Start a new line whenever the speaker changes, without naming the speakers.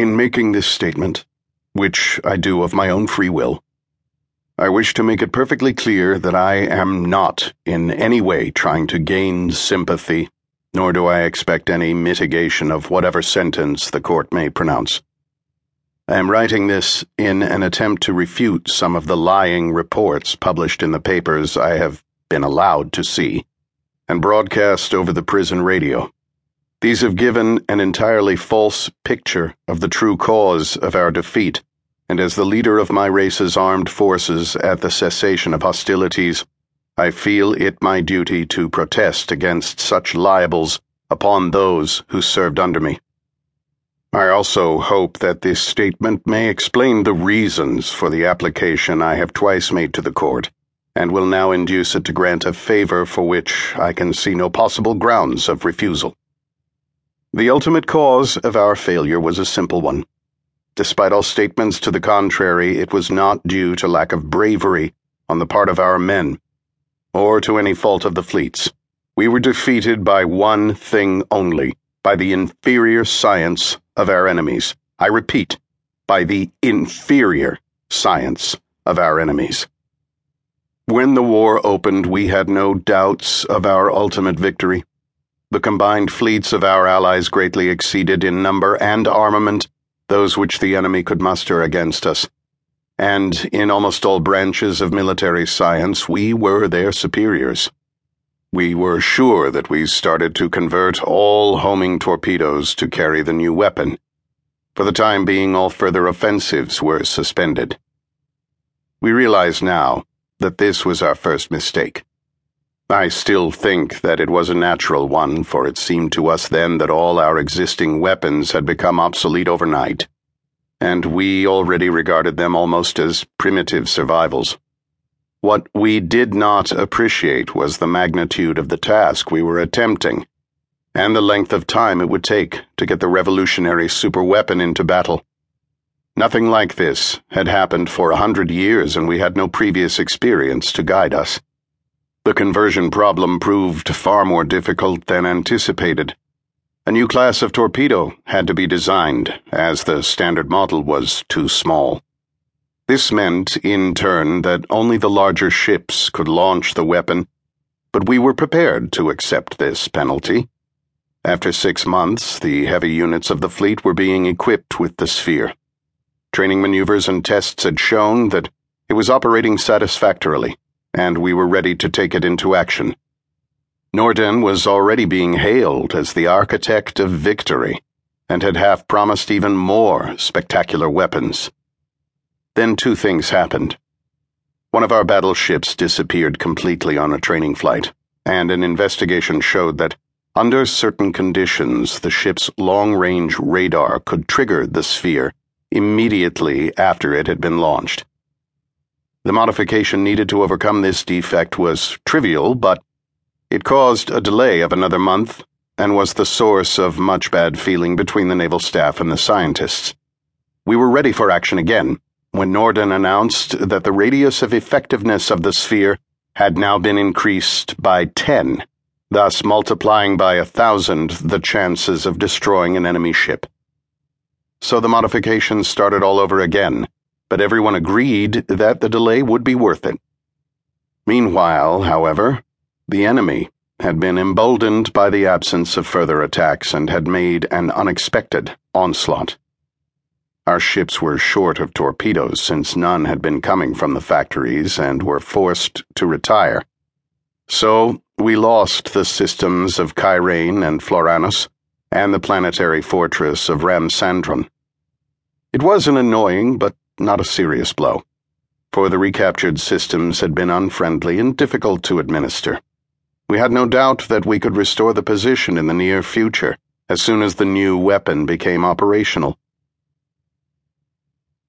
In making this statement, which I do of my own free will, I wish to make it perfectly clear that I am not in any way trying to gain sympathy, nor do I expect any mitigation of whatever sentence the court may pronounce. I am writing this in an attempt to refute some of the lying reports published in the papers I have been allowed to see and broadcast over the prison radio. These have given an entirely false picture of the true cause of our defeat, and as the leader of my race's armed forces at the cessation of hostilities, I feel it my duty to protest against such libels upon those who served under me. I also hope that this statement may explain the reasons for the application I have twice made to the court, and will now induce it to grant a favor for which I can see no possible grounds of refusal. The ultimate cause of our failure was a simple one. Despite all statements to the contrary, it was not due to lack of bravery on the part of our men, or to any fault of the fleet's. We were defeated by one thing only by the inferior science of our enemies. I repeat, by the inferior science of our enemies. When the war opened, we had no doubts of our ultimate victory. The combined fleets of our allies greatly exceeded in number and armament those which the enemy could muster against us, and in almost all branches of military science we were their superiors. We were sure that we started to convert all homing torpedoes to carry the new weapon. For the time being, all further offensives were suspended. We realize now that this was our first mistake. I still think that it was a natural one, for it seemed to us then that all our existing weapons had become obsolete overnight, and we already regarded them almost as primitive survivals. What we did not appreciate was the magnitude of the task we were attempting, and the length of time it would take to get the revolutionary superweapon into battle. Nothing like this had happened for a hundred years, and we had no previous experience to guide us. The conversion problem proved far more difficult than anticipated. A new class of torpedo had to be designed, as the standard model was too small. This meant, in turn, that only the larger ships could launch the weapon, but we were prepared to accept this penalty. After six months, the heavy units of the fleet were being equipped with the sphere. Training maneuvers and tests had shown that it was operating satisfactorily and we were ready to take it into action. Norden was already being hailed as the architect of victory, and had half promised even more spectacular weapons. Then two things happened. One of our battleships disappeared completely on a training flight, and an investigation showed that, under certain conditions, the ship's long range radar could trigger the sphere immediately after it had been launched. The modification needed to overcome this defect was trivial, but it caused a delay of another month and was the source of much bad feeling between the naval staff and the scientists. We were ready for action again when Norden announced that the radius of effectiveness of the sphere had now been increased by 10, thus multiplying by a thousand the chances of destroying an enemy ship. So the modifications started all over again but everyone agreed that the delay would be worth it. Meanwhile, however, the enemy had been emboldened by the absence of further attacks and had made an unexpected onslaught. Our ships were short of torpedoes since none had been coming from the factories and were forced to retire. So we lost the systems of Kyrane and Floranus and the planetary fortress of Rhamsandron. It was an annoying but not a serious blow, for the recaptured systems had been unfriendly and difficult to administer. We had no doubt that we could restore the position in the near future as soon as the new weapon became operational.